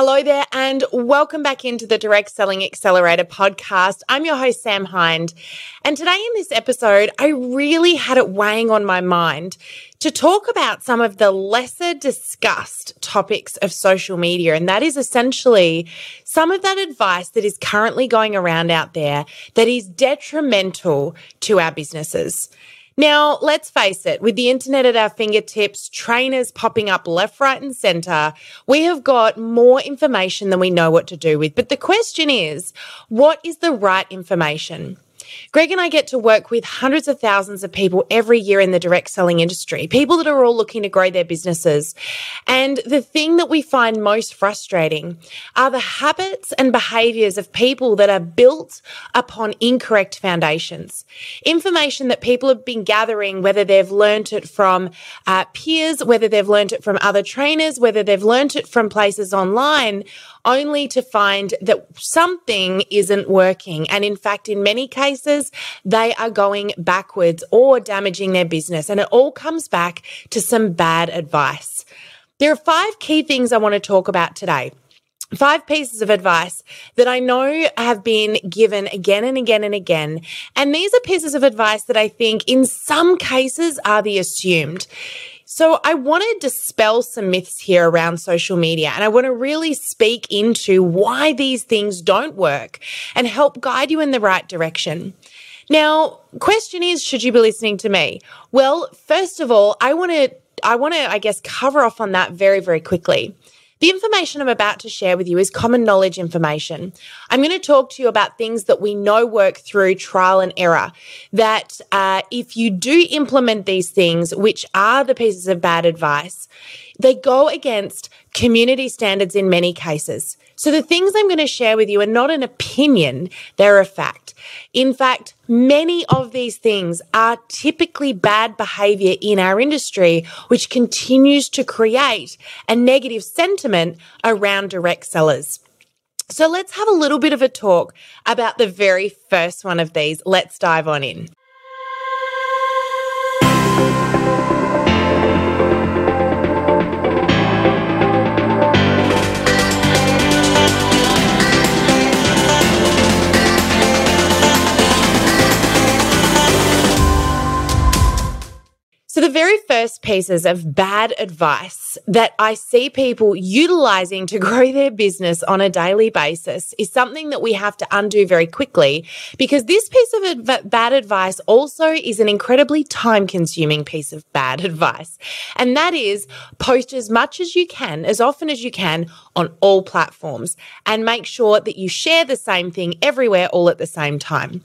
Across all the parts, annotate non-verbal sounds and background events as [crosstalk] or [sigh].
Hello there, and welcome back into the Direct Selling Accelerator podcast. I'm your host, Sam Hind. And today in this episode, I really had it weighing on my mind to talk about some of the lesser discussed topics of social media. And that is essentially some of that advice that is currently going around out there that is detrimental to our businesses. Now, let's face it, with the internet at our fingertips, trainers popping up left, right, and center, we have got more information than we know what to do with. But the question is, what is the right information? Greg and I get to work with hundreds of thousands of people every year in the direct selling industry, people that are all looking to grow their businesses. And the thing that we find most frustrating are the habits and behaviors of people that are built upon incorrect foundations. Information that people have been gathering, whether they've learned it from uh, peers, whether they've learned it from other trainers, whether they've learned it from places online, only to find that something isn't working. And in fact, in many cases, they are going backwards or damaging their business. And it all comes back to some bad advice. There are five key things I want to talk about today. Five pieces of advice that I know have been given again and again and again. And these are pieces of advice that I think in some cases are the assumed. So I want to dispel some myths here around social media and I want to really speak into why these things don't work and help guide you in the right direction. Now, question is, should you be listening to me? Well, first of all, I want to, I want to, I guess, cover off on that very, very quickly. The information I'm about to share with you is common knowledge information. I'm going to talk to you about things that we know work through trial and error. That uh, if you do implement these things, which are the pieces of bad advice, they go against community standards in many cases. So the things I'm going to share with you are not an opinion, they're a fact. In fact, many of these things are typically bad behavior in our industry, which continues to create a negative sentiment around direct sellers. So let's have a little bit of a talk about the very first one of these. Let's dive on in. So, the very first pieces of bad advice that I see people utilizing to [laughs] grow their business on a daily basis is something that we have to undo very quickly because this piece of adv- bad advice also is an incredibly time consuming piece of bad [laughs] advice. And that is post as much as you can, as often as you can on all platforms and make sure that you share the same thing everywhere all at the same time.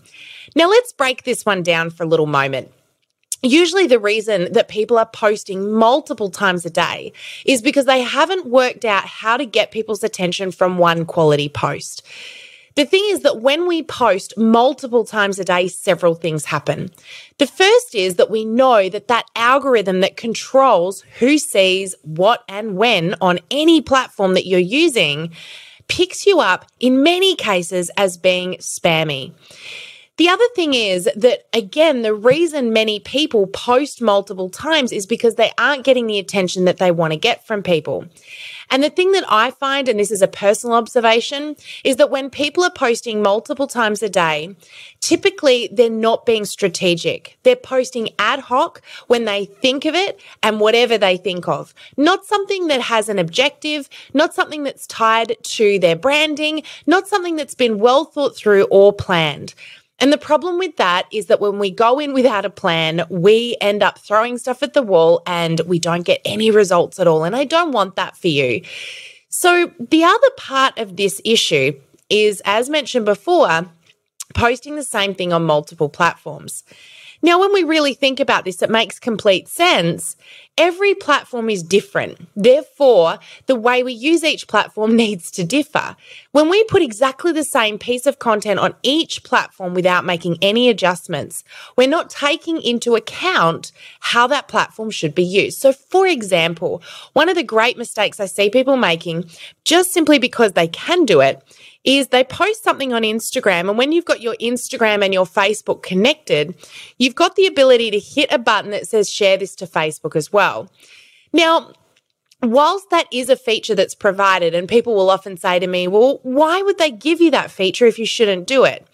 Now, let's break this one down for a little moment usually the reason that people are posting multiple times a day is because they haven't worked out how to get people's attention from one quality post. The thing is that when we post multiple times a day, several things happen. The first is that we know that that algorithm that controls who sees what and when on any platform that you're using picks you up in many cases as being spammy. The other thing is that, again, the reason many people post multiple times is because they aren't getting the attention that they want to get from people. And the thing that I find, and this is a personal observation, is that when people are posting multiple times a day, typically they're not being strategic. They're posting ad hoc when they think of it and whatever they think of. Not something that has an objective, not something that's tied to their branding, not something that's been well thought through or planned. And the problem with that is that when we go in without a plan, we end up throwing stuff at the wall and we don't get any results at all. And I don't want that for you. So, the other part of this issue is, as mentioned before, posting the same thing on multiple platforms. Now, when we really think about this, it makes complete sense. Every platform is different. Therefore, the way we use each platform [laughs] needs to differ. When we put exactly the same piece of content on each platform without making any adjustments, we're not taking into account how that platform should be used. So, for example, one of the great mistakes I see people making, just simply because they can do it, is they post something on Instagram. And when you've got your Instagram and your Facebook connected, you've got the ability to hit a button that says share this to Facebook as well. Now, whilst that is a feature that's provided, and people will often say to me, well, why would they give you that feature if you shouldn't do it?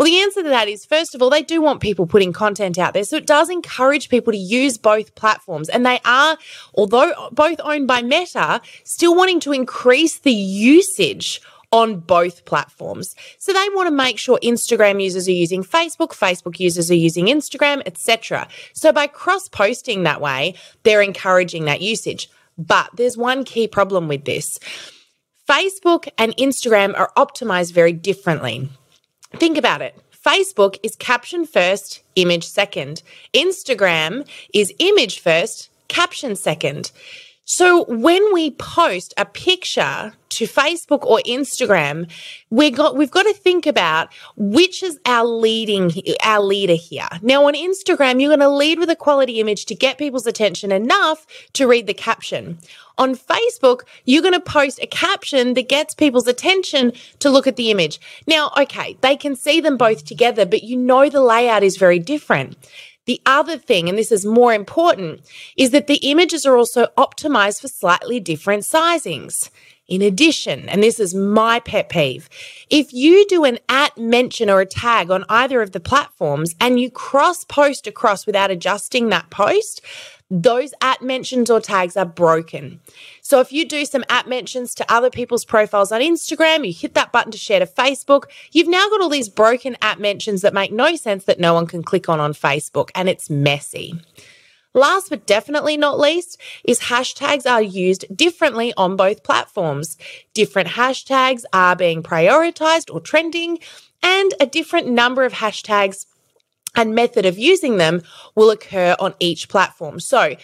Well, the answer to that is first of all, they do want people putting content out there. So it does encourage people to use both platforms. And they are, although both owned by Meta, still wanting to increase the usage on both platforms. So they want to make sure Instagram users are using Facebook, Facebook users are using Instagram, etc. So by cross posting that way, they're encouraging that usage. But there's one key problem with this. Facebook and Instagram are optimized very differently. Think about it. Facebook is caption first, image second. Instagram is image first, caption second. So when we post a picture to Facebook or Instagram, we got we've got to think about which is our leading our leader here. Now on Instagram, you're going to lead with a quality image to get people's attention enough to read the caption. On Facebook, you're going to post a caption that gets people's attention to look at the image. Now, okay, they can see them both together, but you know the layout is very different. The other thing, and this is more important, is that the images are also optimized for slightly different sizings. In addition, and this is my pet peeve, if you do an at mention or a tag on either of the platforms and you cross post across without adjusting that post, those at mentions or tags are broken. So if you do some at mentions to other people's profiles on Instagram, you hit that button to share to Facebook, you've now got all these broken at mentions that make no sense that no one can click on on Facebook and it's messy. Last but definitely not least is hashtags are used differently on both platforms. Different hashtags are being prioritized or trending and a different number of hashtags and method of using them will occur on each platform. So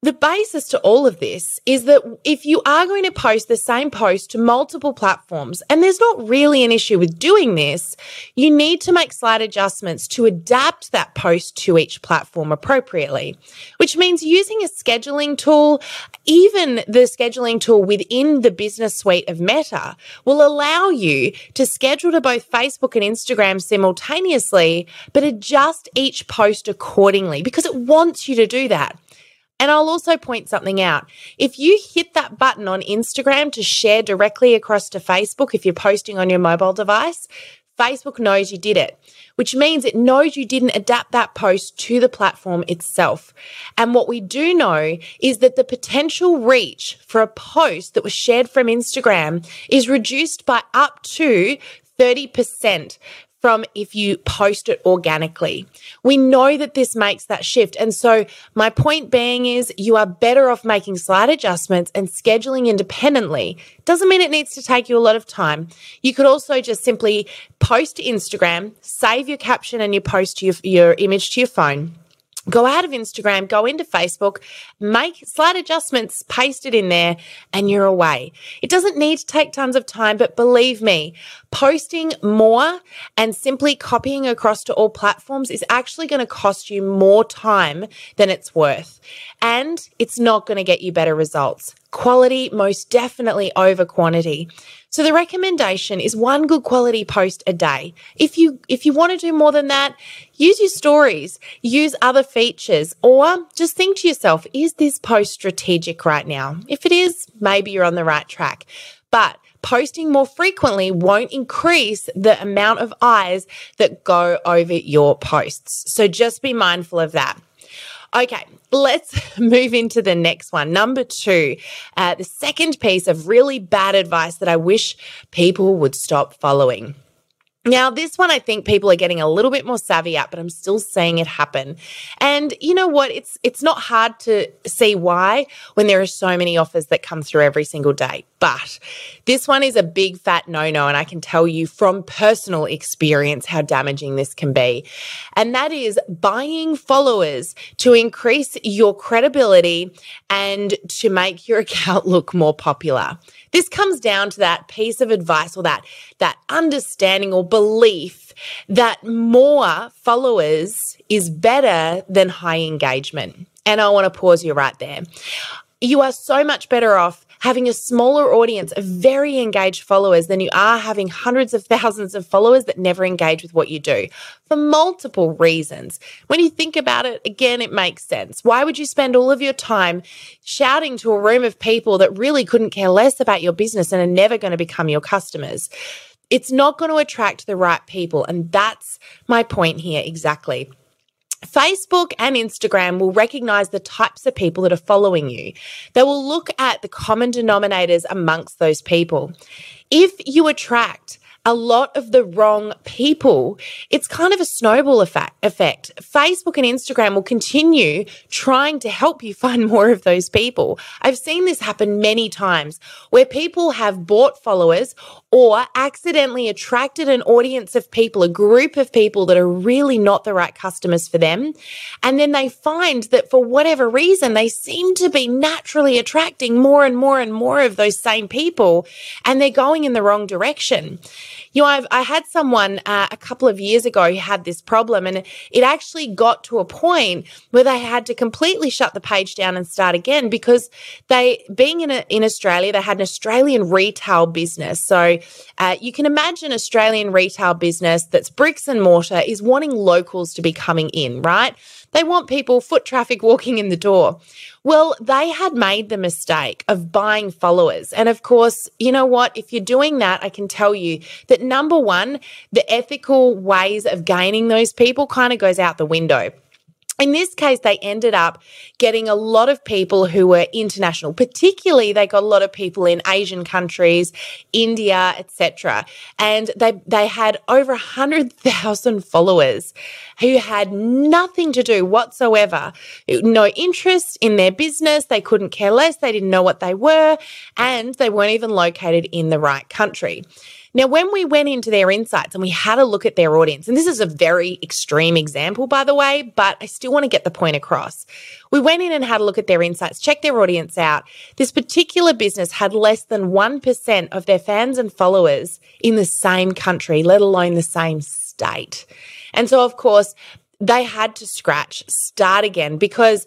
the basis to all of this is that if you are going to post the same post to multiple platforms, and there's not really an issue with doing this, you need to make slight adjustments to adapt that post to each platform appropriately, which means using a scheduling tool, even the scheduling tool within the business suite of Meta, will allow you to schedule to both Facebook and Instagram simultaneously, but adjust each post accordingly because it wants you to do that. And I'll also point something out. If you hit that button on Instagram to share directly across to Facebook, if you're posting on your mobile device, Facebook knows you did it, which means it knows you didn't adapt that post to the platform itself. And what we do know is that the potential reach for a post that was shared from Instagram is reduced by up to 30% from if you post it organically. We know that this makes that shift. And so my point being is you are better off making slight adjustments and scheduling independently. Doesn't mean it needs to take you a lot of time. You could also just simply post to Instagram, save your caption and your post to your, your image to your phone Go out of Instagram, go into Facebook, make slight adjustments, paste it in there, and you're away. It doesn't need to take tons of time, but believe me, posting more and simply copying across to all platforms is actually going to cost you more time than it's worth. And it's not going to get you better results. Quality most definitely over quantity. So the recommendation is one good quality post a day. If you if you want to do more than that, use your stories, use other features or just think to yourself, is this post strategic right now? If it is, maybe you're on the right track. But posting more frequently won't increase the amount of eyes that go over your posts. So just be mindful of that. Okay, let's [laughs] move into the next one. Number two, uh, the second piece of really bad advice that I wish people would stop following. Now, this one I think people are getting a little bit more savvy at, but I'm still seeing it happen. And you know what? It's it's not hard to see why when there are so many offers that come through every single day. But this one is a big fat no-no and I can tell you from personal experience how damaging this can be. And that is buying followers to increase your credibility and to make your [laughs] account look more popular. This comes down to that piece of advice or that, that understanding or belief that more followers is better than high engagement. And I want to pause you right there. You are so much better off having a smaller audience of very engaged followers than you are having hundreds of thousands of followers that never engage with what you do for multiple reasons. When you think about it, again, it makes sense. Why would you spend all of your time shouting to a room of people that really couldn't care less about your business and are never going to become your customers? It's not going to attract the right people. And that's my point here exactly. Facebook and Instagram will recognize the types of people that are following you. They will look at the common denominators amongst those people. If you attract a lot of the wrong people, it's kind of a snowball effect. Facebook and Instagram will continue trying to help you [laughs] find more of those people. I've seen this happen many times where people have bought followers or accidentally attracted an audience of people, a group of people that are really not the right customers for them. And then they find that for whatever reason, they seem to be naturally attracting more and more and more of those same people and they're going in the wrong direction. You know, I've, I had someone uh, a couple of years ago who had this problem, and it actually got to a point where they had to completely shut the page down and start again because they, being in a, in Australia, they had an Australian retail business. So uh, you can imagine Australian retail business that's bricks and mortar is wanting locals to be coming in, right? They want people, foot traffic walking in the door. Well, they had made the mistake of buying followers. And of course, you know what? If you're doing that, I can tell you that number one, the ethical ways of gaining those people kind of goes out the window. In this case, they ended up getting a lot of people who were international. Particularly, they got a lot of people in Asian countries, India, etc. And they they had over hundred [laughs] thousand followers who had nothing to do whatsoever, no interest in their business. They couldn't care less. They didn't know what they were, and they weren't even located in the right country. Now, when we went into their insights and we had a look at their audience, and this is a very extreme example, by the way, but I still want to get the point across. We went in and had a look at their insights, checked their audience out. This particular business had less than 1% of their fans and followers in the same country, let alone the same state. And so, of course, they had to scratch, start again because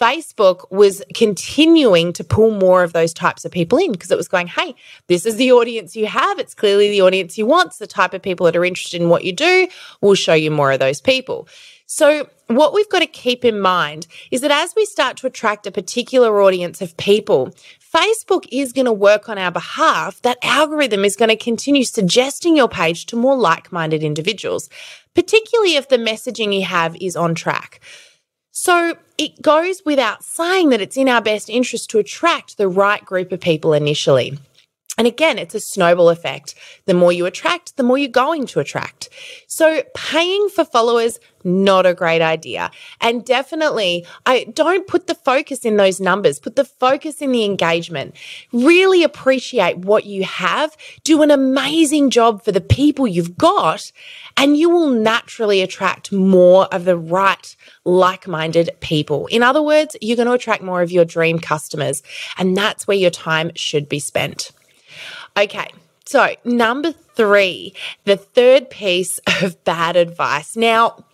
Facebook was continuing to pull more of those types of people in because it was going, hey, this is the audience you have. It's clearly the audience you want. It's the type of people that are interested in what you do. We'll show you more of those people. So, what we've got to keep in mind is that as we start to attract a particular audience of people, Facebook is going to work on our behalf. That algorithm is going to continue suggesting your page to more like minded individuals, particularly if the messaging you have is on track. So it goes without saying that it's in our best interest to attract the right group of people initially. And again, it's a snowball effect. The more you attract, the more you're going to attract. So paying for followers, not a great idea. And definitely, I don't put the focus in those numbers, put the focus in the engagement. Really appreciate what you have. Do an amazing job for the people you've got, and you will naturally attract more of the right like-minded people. In other words, you're going to attract more of your dream customers, and that's where your time should be spent. Okay. So, number three, the third piece [laughs] of bad advice. Now,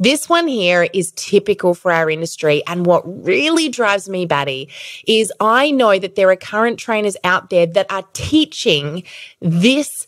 this one here is typical for our industry. And what really drives me batty is I know that there are current trainers out there that are teaching this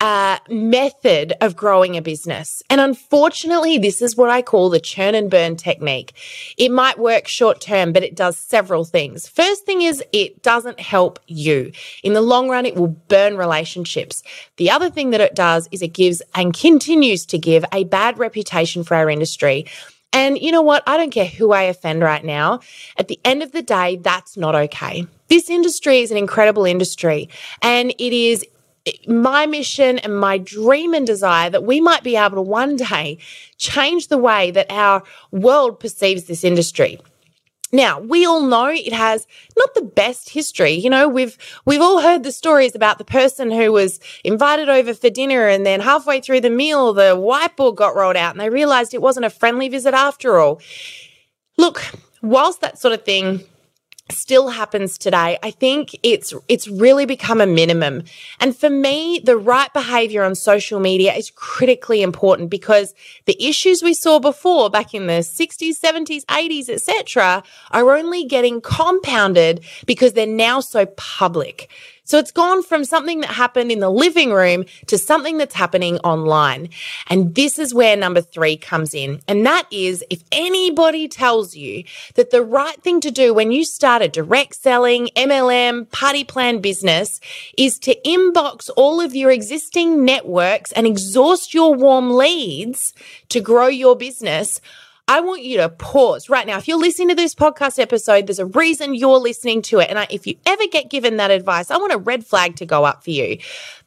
uh, method of growing a business. And unfortunately, this is what I call the churn and burn technique. It might work short term, but it does several things. First thing is it doesn't help you. In the long run, it will burn relationships. The other thing that it does is it gives and continues to give a bad reputation for our industry. And you know what? I don't care who I offend right now. At the end of the day, that's not okay. This industry is an incredible industry and it is my mission and my dream and desire that we might be able to one day change the way that our world perceives this industry. Now, we all know it has not the best history. You know, we've we've all heard the stories about the person who was invited over for dinner and then halfway through the meal the whiteboard got rolled out and they realized it wasn't a friendly visit after all. Look, whilst that sort of thing still happens today. I think it's it's really become a minimum. And for me, the right behavior on social media is critically important because the issues we saw before back in the 60s, 70s, 80s, etc., are only getting compounded because they're now so public. So it's gone from something that happened in the living room to something that's happening online. And this is where number three comes in. And that is if anybody tells you that the right thing to do when you start a direct selling, MLM, party plan business is to inbox all of your existing networks and exhaust your warm leads to grow your business. I want you to pause right now. If you're listening to this podcast episode, there's a reason you're listening to it. And I, if you ever get given that advice, I want a red flag to go up for you.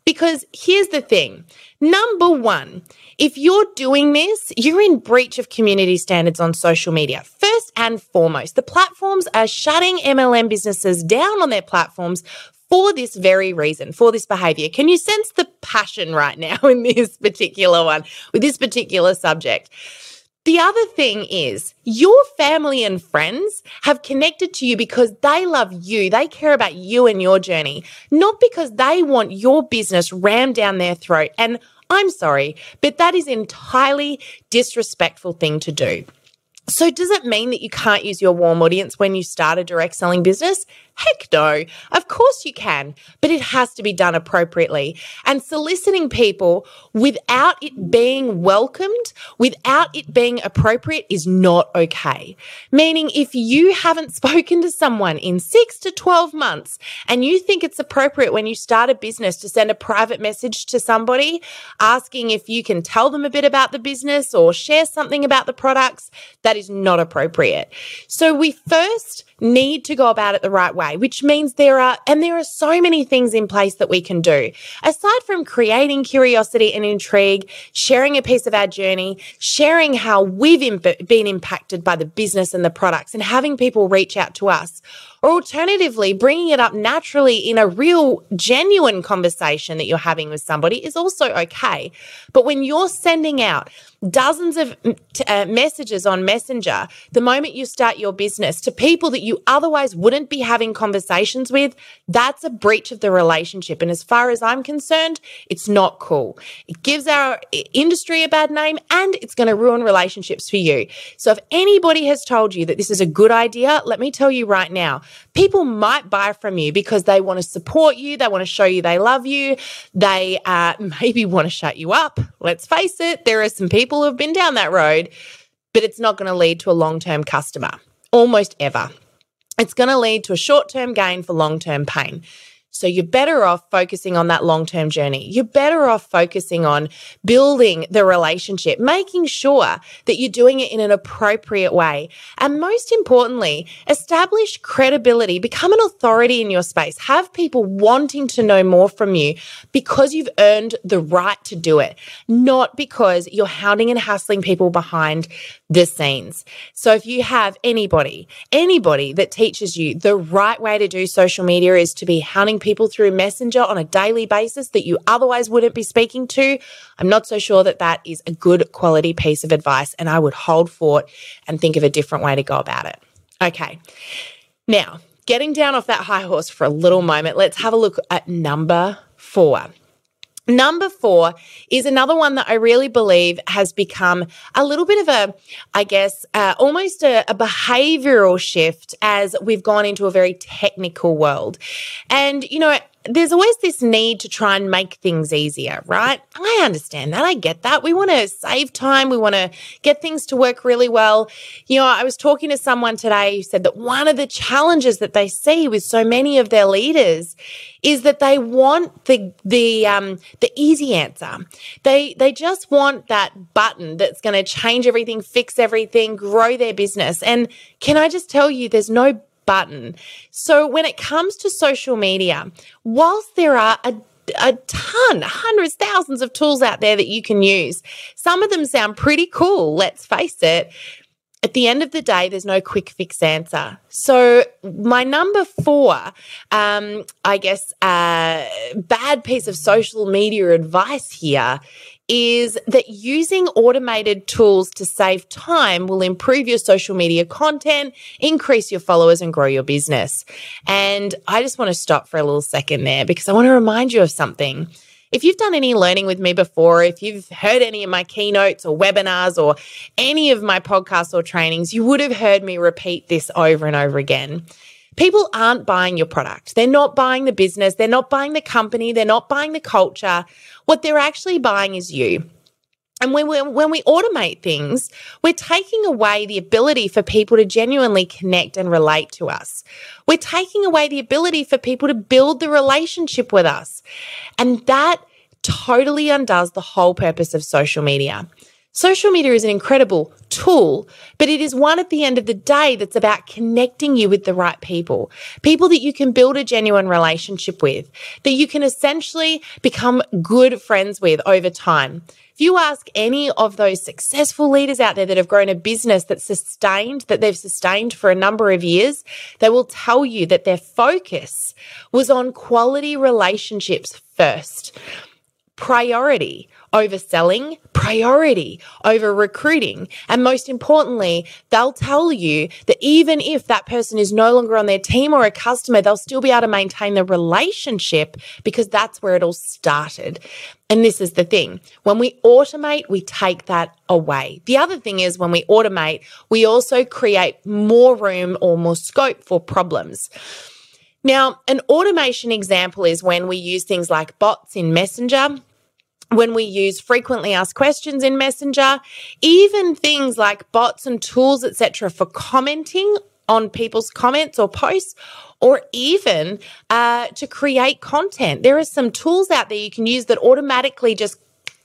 Because here's the thing. Number one, if you're doing this, you're in breach of community standards on social media. First and foremost, the platforms are shutting MLM businesses down on their platforms for this very reason, for this behavior. Can you sense the passion right now [laughs] in this particular one, with this particular subject? The other thing is your family and friends have connected to you because they love you. They care about you and your journey, not because they want your business rammed down their throat. And I'm sorry, but that is entirely disrespectful thing to do. So does it mean that you can't use your warm audience when you start a direct selling business? Heck no. Of course you can, but it has to be done appropriately. And soliciting people without it being welcomed, without it being appropriate is not okay. Meaning if you haven't [laughs] spoken to someone in six to 12 months and you think it's appropriate when you start a business to send a private message to somebody asking if you can tell them a bit about the business or share something about the products, that is not appropriate. So we first need to go about it the right way, which means there are, and there are so many things in place that we can do. Aside from creating curiosity and intrigue, sharing a piece of our journey, sharing how we've imp- been impacted by the business and the products, and having people reach out to us. Or alternatively, bringing it up naturally in a real, genuine conversation that you're having with somebody is also okay. But when you're sending out dozens of uh, messages on Messenger the moment you start your business to people that you otherwise wouldn't be having conversations with, that's a breach of the relationship. And as far as I'm concerned, it's not cool. It gives our industry a bad name and it's going to ruin relationships for you. So if anybody has told you that this is a good idea, let me tell you right now, people might buy from you because they want to support you, they want to show you they love you, they uh, [laughs] maybe want to shut you up. Let's face it, there are some people who have been down that road, but it's not going to lead to a long term customer almost ever. It's going to lead to a short term gain for long term pain. So you're better off focusing on that long term journey. You're better off focusing on building the relationship, making sure that you're doing it in an appropriate way. And most importantly, establish credibility, become an authority in your space, have people wanting to know more from you because you've earned the right to do it, not because you're hounding and hassling people behind the scenes. So if you have anybody, anybody that teaches you the right way to do social media is to be hounding people through Messenger on a daily basis that you otherwise wouldn't be speaking to, I'm not so sure that that is a good quality piece of advice. And I would hold fort and think of a different way to go about it. Okay. Now, getting down off that high horse for a little moment, let's have a look at number four. Number four is another one that I really believe has become a little bit of a, I guess, uh, almost a, a, behavioral shift as we've gone into a very technical world. And, you know, there's always this need to try and make things easier, right? I understand that. I get that. We want to save time. We want to get things to work really well. You know, I was talking to someone today who said that one of the challenges that they see with so many of their leaders is that they want the the um the easy answer. They they just want that button that's going to change everything, fix everything, grow their business. And can I just tell you there's no button. So when it comes to social media, whilst there are a a ton, hundreds, thousands of tools out there that you can use. Some of them sound pretty cool, let's face it. At the end of the day, there's no quick fix answer. So, my number four, um, I guess, uh, bad piece of social media advice here is that using automated tools to save time will improve your social media content, increase your followers, and grow your business. And I just want to stop for a little second there because I want to remind you of something. If you've done any learning with me before, if you've heard any of my keynotes or webinars or any of my podcasts or trainings, you would have heard me repeat this over and over again. People aren't buying your product. They're not buying the business. They're not buying the company. They're not buying the culture. What they're actually buying is you. And when we, when we automate things, we're taking away the ability for people to genuinely connect and relate to us. We're taking away the ability for people to build the relationship with us. And that totally undoes the whole purpose of social media. Social media is an incredible tool, but it is one at the end of the day that's about connecting you with the right people, people that you can build a genuine relationship with, that you can essentially become good friends with over time. If you ask any of those successful leaders out there that have grown a business that's sustained, that they've sustained for a number of years, they will tell you that their focus was on quality relationships first. Priority over selling, priority over recruiting. And most importantly, they'll tell you that even if that person is no longer on their team or a customer, they'll still be able to maintain the relationship because that's where it all started. And this is the thing when we automate, we take that away. The other thing is when we automate, we also create more room or more scope for problems. Now, an automation example is when we use things like bots in Messenger. When we use frequently asked questions in messenger even things like bots and tools etc for commenting on people's comments or posts or even uh, to create content. There are some tools out there you can use that automatically just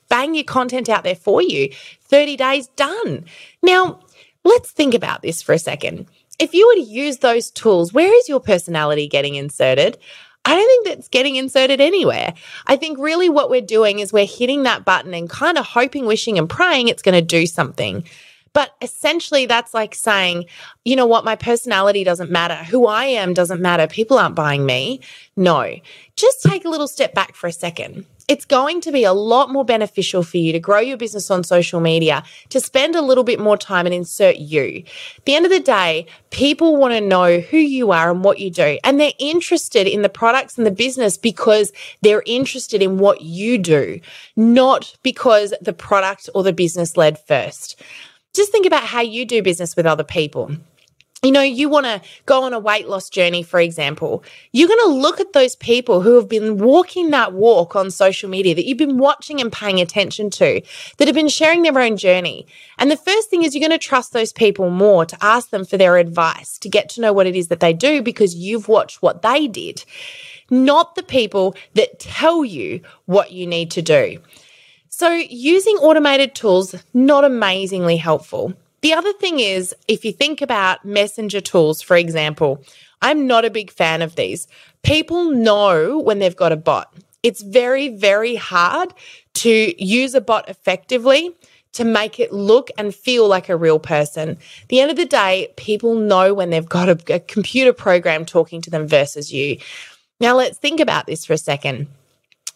bang your content out there for you. 30 days done. Now let's think about this for a second if you were to use those tools where is your personality getting inserted I don't think that's getting inserted anywhere. I think really what we're doing is we're hitting that button and kind of hoping, wishing, and praying it's going to do something. But essentially, that's like saying, you know what, my personality doesn't matter. Who I am doesn't matter. People aren't buying me. No, just take a little step back for a second it's going to be a lot more beneficial for you to grow your business on social media, to spend a little bit more time and insert you. At the end of the day, people want to know who you are and what you do. And they're interested in the products and the business because they're interested in what you do, not because the product or the business led first. Just think about how you do business with other people you know, you want to go on a weight loss journey, for example, you're going to look at those people who have been walking that walk on social media that you've been watching and paying attention to, that have been sharing their own journey. And the first thing is you're going to trust those people more to ask them for their advice, to get to know what it is that they do because you've watched what they did, not the people that tell you what you need to do. So, using automated tools, not amazingly helpful. The other thing is, if you think about messenger tools, for example, I'm not a big fan of these. People know when they've got a bot. It's very, very hard to use a bot effectively to make it look and feel like a real person. At the end of the day, people know when they've got a, a computer program talking to them versus you. Now, let's think about this for a second.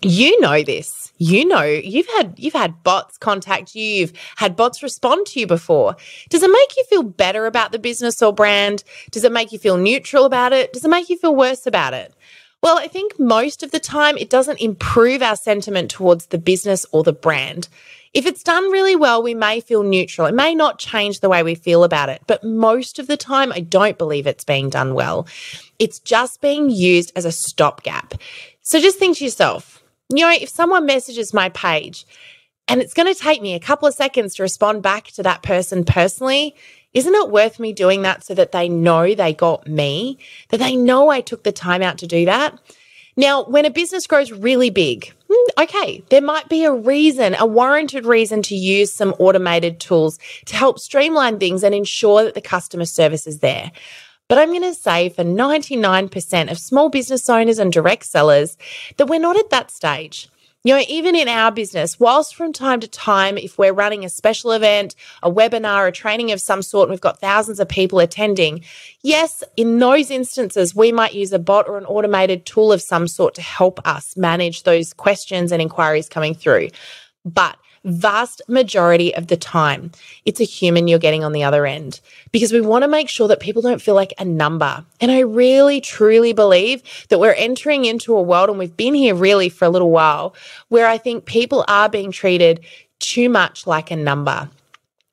You know this. You know you've had you've had bots contact you. You've had bots respond to you before. Does it make you feel better about the business or brand? Does it make you feel neutral about it? Does it make you feel worse about it? Well i think most of the time it doesn't improve our sentiment towards the business or the brand. If it's done really well, we may feel neutral. It may not change the way we feel about it, but most of the time, I don't believe it's being done well. It's just being used as a stopgap. So just think to yourself, you know, if someone messages my page and it's going to take me a couple of seconds to respond back to that person personally, isn't it worth me doing that so that they know they got me, that they know I took the time out to do that? Now, when a business grows really big, hmm, okay, there might be a reason, a warranted reason to use some automated tools to help streamline things and ensure that the customer service is there. But I'm going to say for 99% of small business owners and direct sellers that we're not at that stage. You know, even in our business, whilst from time to time, if we're running a special event, a webinar, a training of some sort, and we've got thousands of people attending, yes, in those instances, we might use a bot or an automated tool of some sort to help us manage those questions and inquiries coming through. But vast majority of the time, it's a human you're getting on the other end because we want to make sure that people don't feel like a number. And I really, truly believe that we're entering into a world, and we've been here really for a little while, where I think people are being treated too much like a number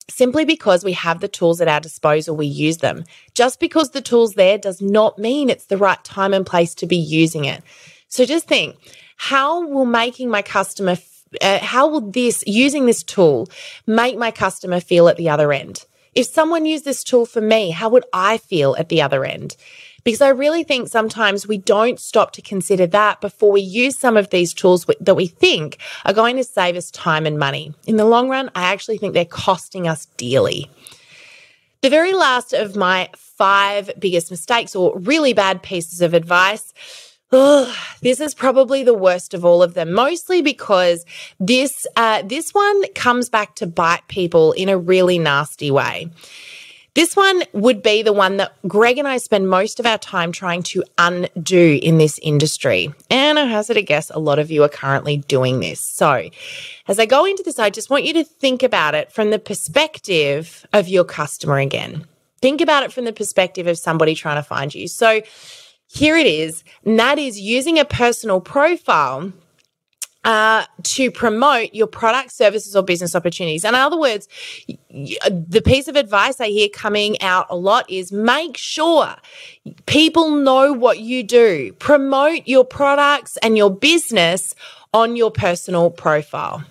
simply because we have the tools at our disposal, we use them. Just because the tool's there does not mean it's the right time and place to be using it. So just think how will making my customer, uh, how will this, using this tool, make my customer feel at the other end? If someone used this tool for me, how would I feel at the other end? Because I really think sometimes we don't stop to consider that before we use some of these tools that we think are going to save us time and money. In the long run, I actually think they're costing us dearly. The very last of my five biggest mistakes or really bad pieces of advice Oh, this is probably the worst of all of them, mostly because this uh, this one comes back to bite people in a really nasty way. This one would be the one that Greg and I spend most of our time trying to undo in this industry. And I hazard a guess a lot of you are currently doing this. So, as I go into this, I just want you to think about it from the perspective of your customer again. Think about it from the perspective of somebody trying to find you. So, here it is, and that is using a personal profile uh, to promote your product, services, or business opportunities. And in other words, the piece of advice I hear coming out a lot is make sure people know what you do. Promote your products and your business on your personal profile.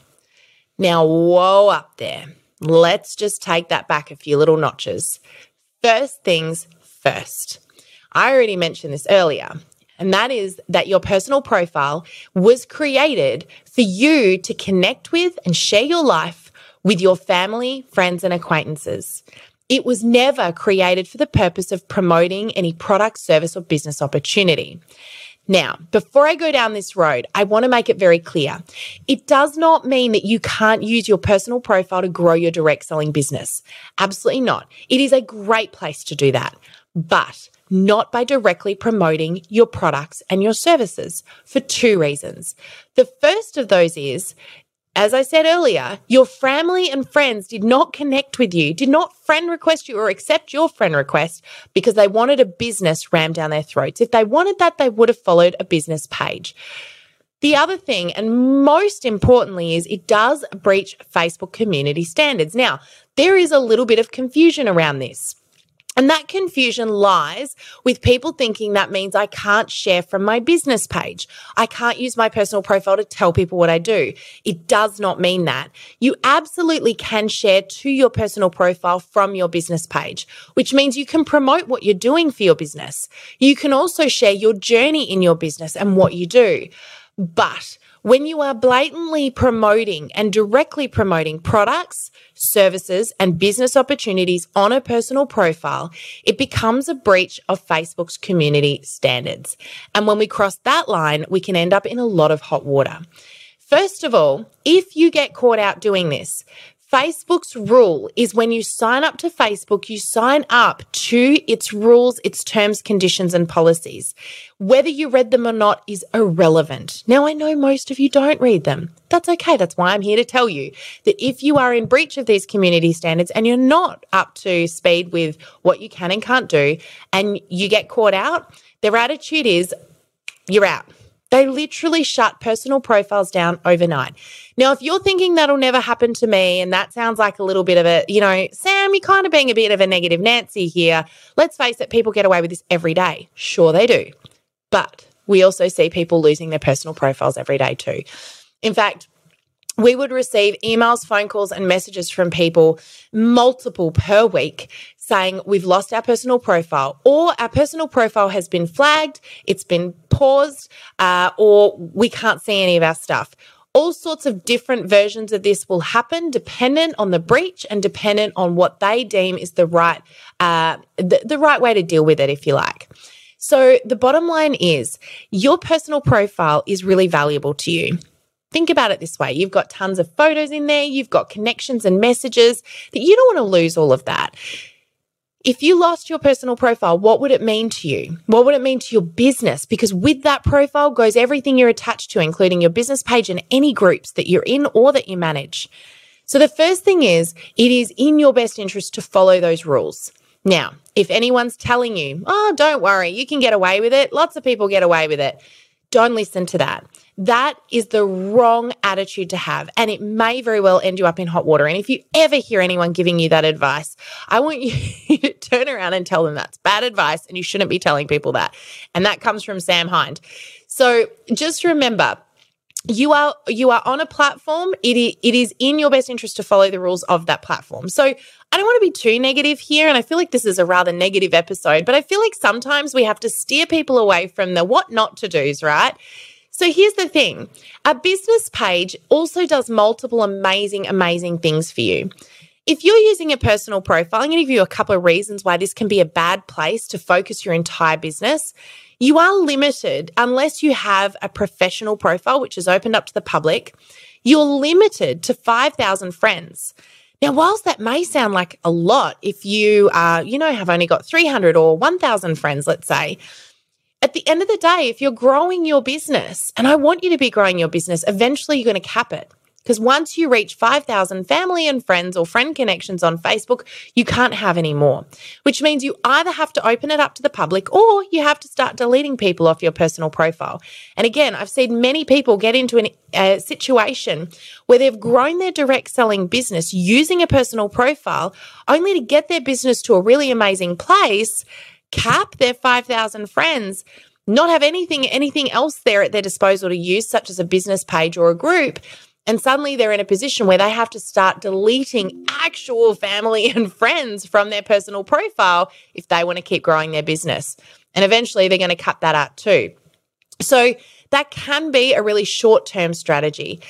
Now, whoa up there. Let's just take that back a few little notches. First things first. I already mentioned this earlier, and that is that your personal profile was created for you to connect with and share your life with your family, friends, and acquaintances. It was never created for the purpose of promoting any product, service, or business opportunity. Now, before I go down this road, I want to make it very clear. It does not mean that you can't use your personal profile to grow your direct selling business. Absolutely not. It is a great place to do that. But not by directly promoting your products and your services for two reasons. The first of those is, as I said earlier, your family and friends did not connect with you, did not friend request you or accept your friend request because they wanted a business rammed down their throats. If they wanted that, they would have followed a business page. The other thing, and most importantly, is it does breach Facebook community standards. Now, there is a little bit of confusion around this. And that confusion lies with people thinking that means I can't share from my business page. I can't use my personal profile to tell people what I do. It does not mean that. You absolutely can share to your personal profile from your business page, which means you can promote what you're doing for your business. You can also share your journey in your business and what you do. But when you are blatantly promoting and directly promoting products, services, and business opportunities on a personal profile, it becomes a breach of Facebook's community standards. And when we cross that line, we can end up in a lot of hot water. First of all, if you get caught out doing this, Facebook's rule is when you sign up to Facebook, you sign up to its rules, its terms, conditions, and policies. Whether you read them or not is irrelevant. Now, I know most of you don't read them. That's okay. That's why I'm here to tell you that if you are in breach of these community standards and you're not up to speed with what you can and can't do, and you get caught out, their attitude is you're out. They literally shut personal profiles down overnight. Now, if you're thinking that'll never happen to me, and that sounds like a little bit of a, you know, Sam, you're kind of being a bit of a negative Nancy here. Let's face it, people get away with this every day. Sure, they do. But we also see people losing their personal profiles every day too. In fact, we would receive emails, phone calls, and messages from people, multiple per week, saying we've lost our personal profile or our personal profile has been flagged, it's been paused, uh, or we can't see any of our stuff. All sorts of different versions of this will happen dependent on the breach and dependent on what they deem is the right, uh, the, the right way to deal with it, if you like. So the bottom line is your personal profile is really valuable to you. Think about it this way you've got tons of photos in there, you've got connections and messages that you don't want to lose all of that. if you lost your personal profile, what would it mean to you? What would it mean to your business? Because with that profile goes everything you're attached to, including your business page and any groups that you're in or that you manage. So the first thing is it is in your best interest to follow those rules. Now, if anyone's telling you, oh, don't worry, you can get away with it, lots of people get away with it, don't listen to that. That is the wrong attitude to have, and it may very well end you up in hot water. And if you ever hear anyone giving you that advice, I want you [laughs] to turn around and tell them that's bad advice and you shouldn't be telling people that. And that comes from Sam Hind. So just remember, you are you are on a platform it is, it is in your best interest to follow the rules of that platform so i don't want to be too negative here and i feel like this is a rather negative episode but i feel like sometimes we have to steer people away from the what not to do's right so here's the thing a business page also does multiple amazing, amazing things for you. If you're using a personal profile, I'm going to give you a couple of reasons why this can be a bad place to focus your entire business. You are limited unless you have a professional profile, which is opened up to the public. You're limited to 5,000 friends. Now, whilst that may sound like a lot, if you, uh, you know, have only got 300 or 1,000 friends, let's say, at the end of the day, if you're growing your business, and I want you to be growing your business, eventually you're going to cap it. Because once you reach 5,000 family and friends or friend connections on Facebook, you can't have any more, which means you either have to open it up to the public or you have to start deleting people off your personal profile. And again, I've seen many people get into a situation where they've grown their direct selling business using a personal profile only to get their business to a really amazing place cap their 5,000 friends, not have anything anything else there at their disposal to use such as a business page or a group. And suddenly they're in a position where they have to start deleting actual family [laughs] and friends from their personal profile if they want to keep growing their business. And eventually they're going to cut that out too. So that can be a really short term strategy.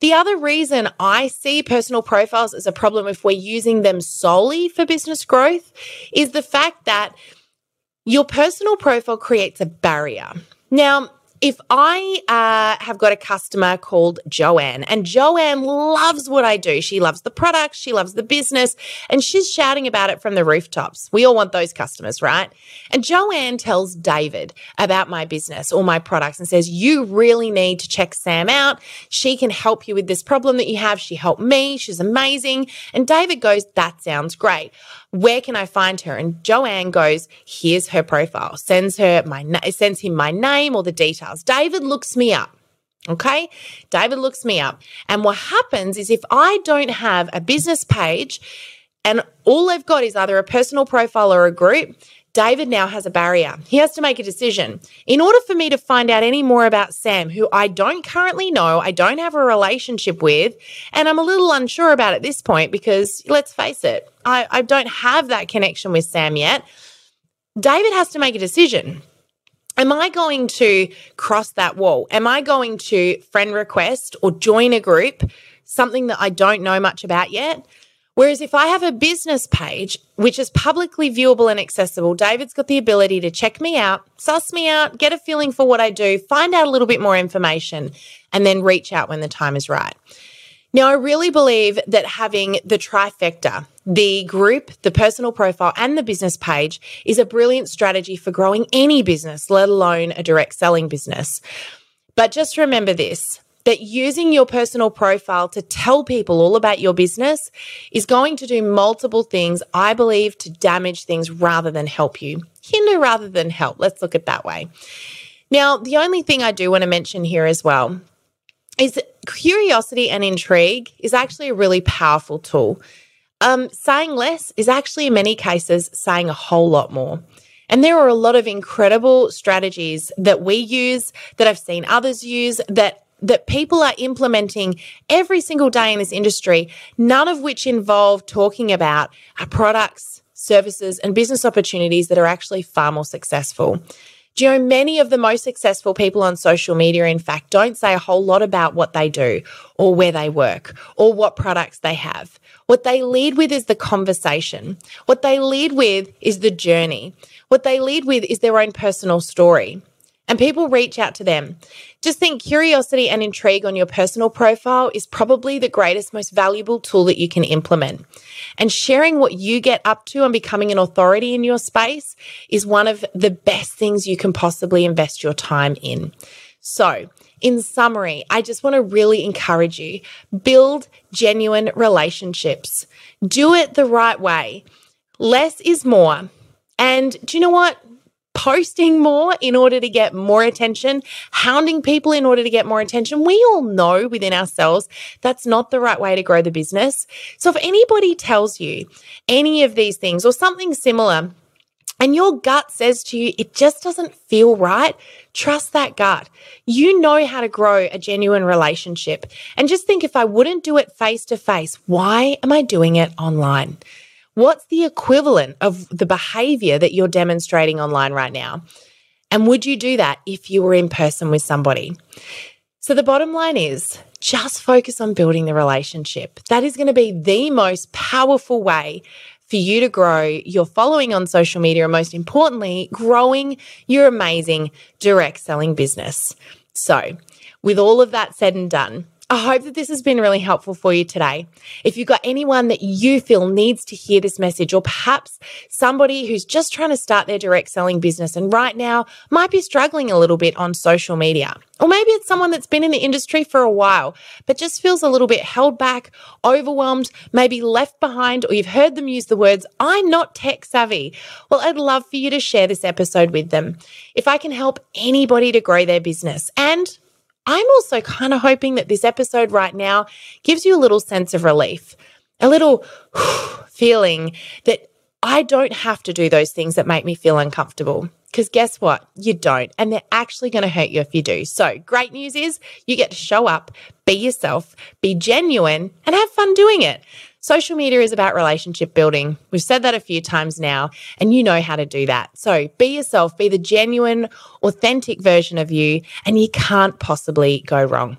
The other reason I see personal profiles as a problem if we're using them solely for business growth is the fact that your personal profile creates a barrier. Now, if I uh, have got a customer called Joanne, and Joanne loves what I do, she loves the product, she loves the business, and she's shouting about it from the rooftops. We all want those customers, right? And Joanne tells David about my business or my products and says, You really need to check Sam out. She can help you with this problem that you have. She helped me. She's amazing. And David goes, That sounds great. Where can I find her? And Joanne goes, Here's her profile, sends her my sends him my name or the details. David looks me up. Okay. David looks me up. And what happens is if I don't have a business page and all I've got is either a personal profile or a group, David now has a barrier. He has to make a decision. In order for me to find out any more about Sam, who I don't currently know, I don't have a relationship with, and I'm a little unsure about at this point because let's face it, I, I don't have that connection with Sam yet. David has to make a decision. Am I going to cross that wall? Am I going to friend request or join a group, something that I don't know much about yet? Whereas if I have a business page, which is publicly viewable and accessible, David's got the ability to check me out, suss me out, get a feeling for what I do, find out a little bit more information, and then reach out when the time is right. Now, I really believe that having the trifecta, the group, the personal profile, and the business page is a brilliant strategy for growing any business, let alone a direct selling business. But just remember this that using your personal profile to tell people all about your business is going to do multiple things, I believe, to damage things rather than help you. Hinder rather than help. Let's look at that way. Now, the only thing I do want to mention here as well is curiosity and intrigue is actually a really powerful tool. Um, saying less is actually, in many cases, saying a whole lot more. And there are a lot of incredible strategies that we use, that I've seen others use, that that people are implementing every single day in this industry, none of which involve talking about our products, services, and business opportunities that are actually far more successful. Do you know many of the most successful people on social media, in fact, don't say a whole lot about what they do or where they work or what products they have. What they lead with is the conversation. What they lead with is the journey. What they lead with is their own personal story. And people reach out to them. Just think curiosity and intrigue on your personal profile is probably the greatest, most valuable tool that you can implement. And sharing what you get up to and becoming an authority in your space is one of the best things you can possibly invest your time in. So, in summary, I just want to really encourage you build genuine relationships, do it the right way. Less is more. And do you know what? Posting more in order to get more attention, hounding people in order to get more attention. We all know within ourselves that's not the right way to grow the business. So if anybody tells you any of these things or something similar, and your gut says to you, it just doesn't feel right, trust that gut. You know how to grow a genuine relationship. And just think if I wouldn't do it face to face, why am I doing it online? What's the equivalent of the behavior that you're demonstrating online right now? And would you do that if you were in person with somebody? So the bottom line is just focus on building the relationship. That is going to be the most powerful way for you to grow your following on social media and most importantly, growing your amazing direct selling business. So, with all of that said and done, I hope that this has been really helpful for you today. If you've got anyone that you feel needs to hear this message, or perhaps somebody who's just trying to start their direct selling business and right now might be struggling a little bit on social media, or maybe it's someone that's been in the industry for a while, but just feels a little bit held back, overwhelmed, maybe left behind, or you've heard them use the words, I'm not tech savvy. Well, I'd love for you to share this episode with them. If I can help anybody to grow their business and I'm also kind of hoping that this episode right now gives you a little sense of relief, a little [sighs] feeling that I don't have to do those things that make me feel uncomfortable. Because guess what? You don't. And they're actually going to hurt you if you do. So, great news is you get to show up, be yourself, be genuine, and have fun doing it. Social media is about relationship building. We've said that a few times now, and you know how to do that. So be yourself, be the genuine, authentic version of you, and you can't possibly go wrong.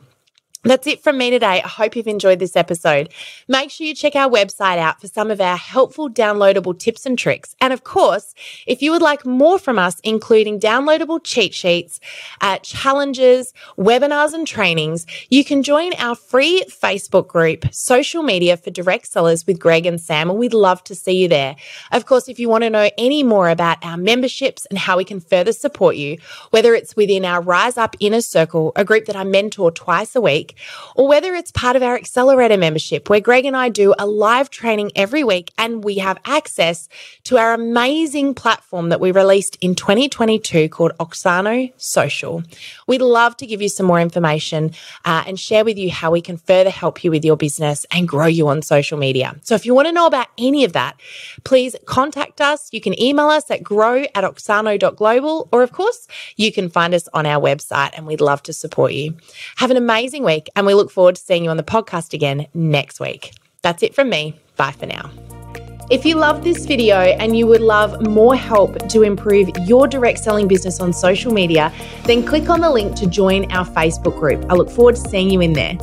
That's it from me today. I hope you've enjoyed this episode. Make sure you check our website out for some of our helpful downloadable tips and tricks. And of course, if you would like more from us, including downloadable cheat sheets, uh, challenges, webinars, and trainings, you can join our free Facebook group, Social Media for Direct Sellers with Greg and Sam, and we'd love to see you there. Of course, if you want to know any more about our memberships and how we can further support you, whether it's within our Rise Up Inner Circle, a group that I mentor twice a week, or whether it's part of our accelerator membership where Greg and I do a live training every week and we have access to our amazing platform that we released in 2022 called Oxano Social. We'd love to give you some more information uh, and share with you how we can further help you with your business and grow you on social media. So if you want to know about any of that, please contact us. You can email us at grow at oxano.global, or of course, you can find us on our website and we'd love to support you. Have an amazing and we look forward to seeing you on the podcast again next week. That's it from me. Bye for now. If you love this video and you would love more help to improve your direct selling business on social media, then click on the link to join our Facebook group. I look forward to seeing you in there.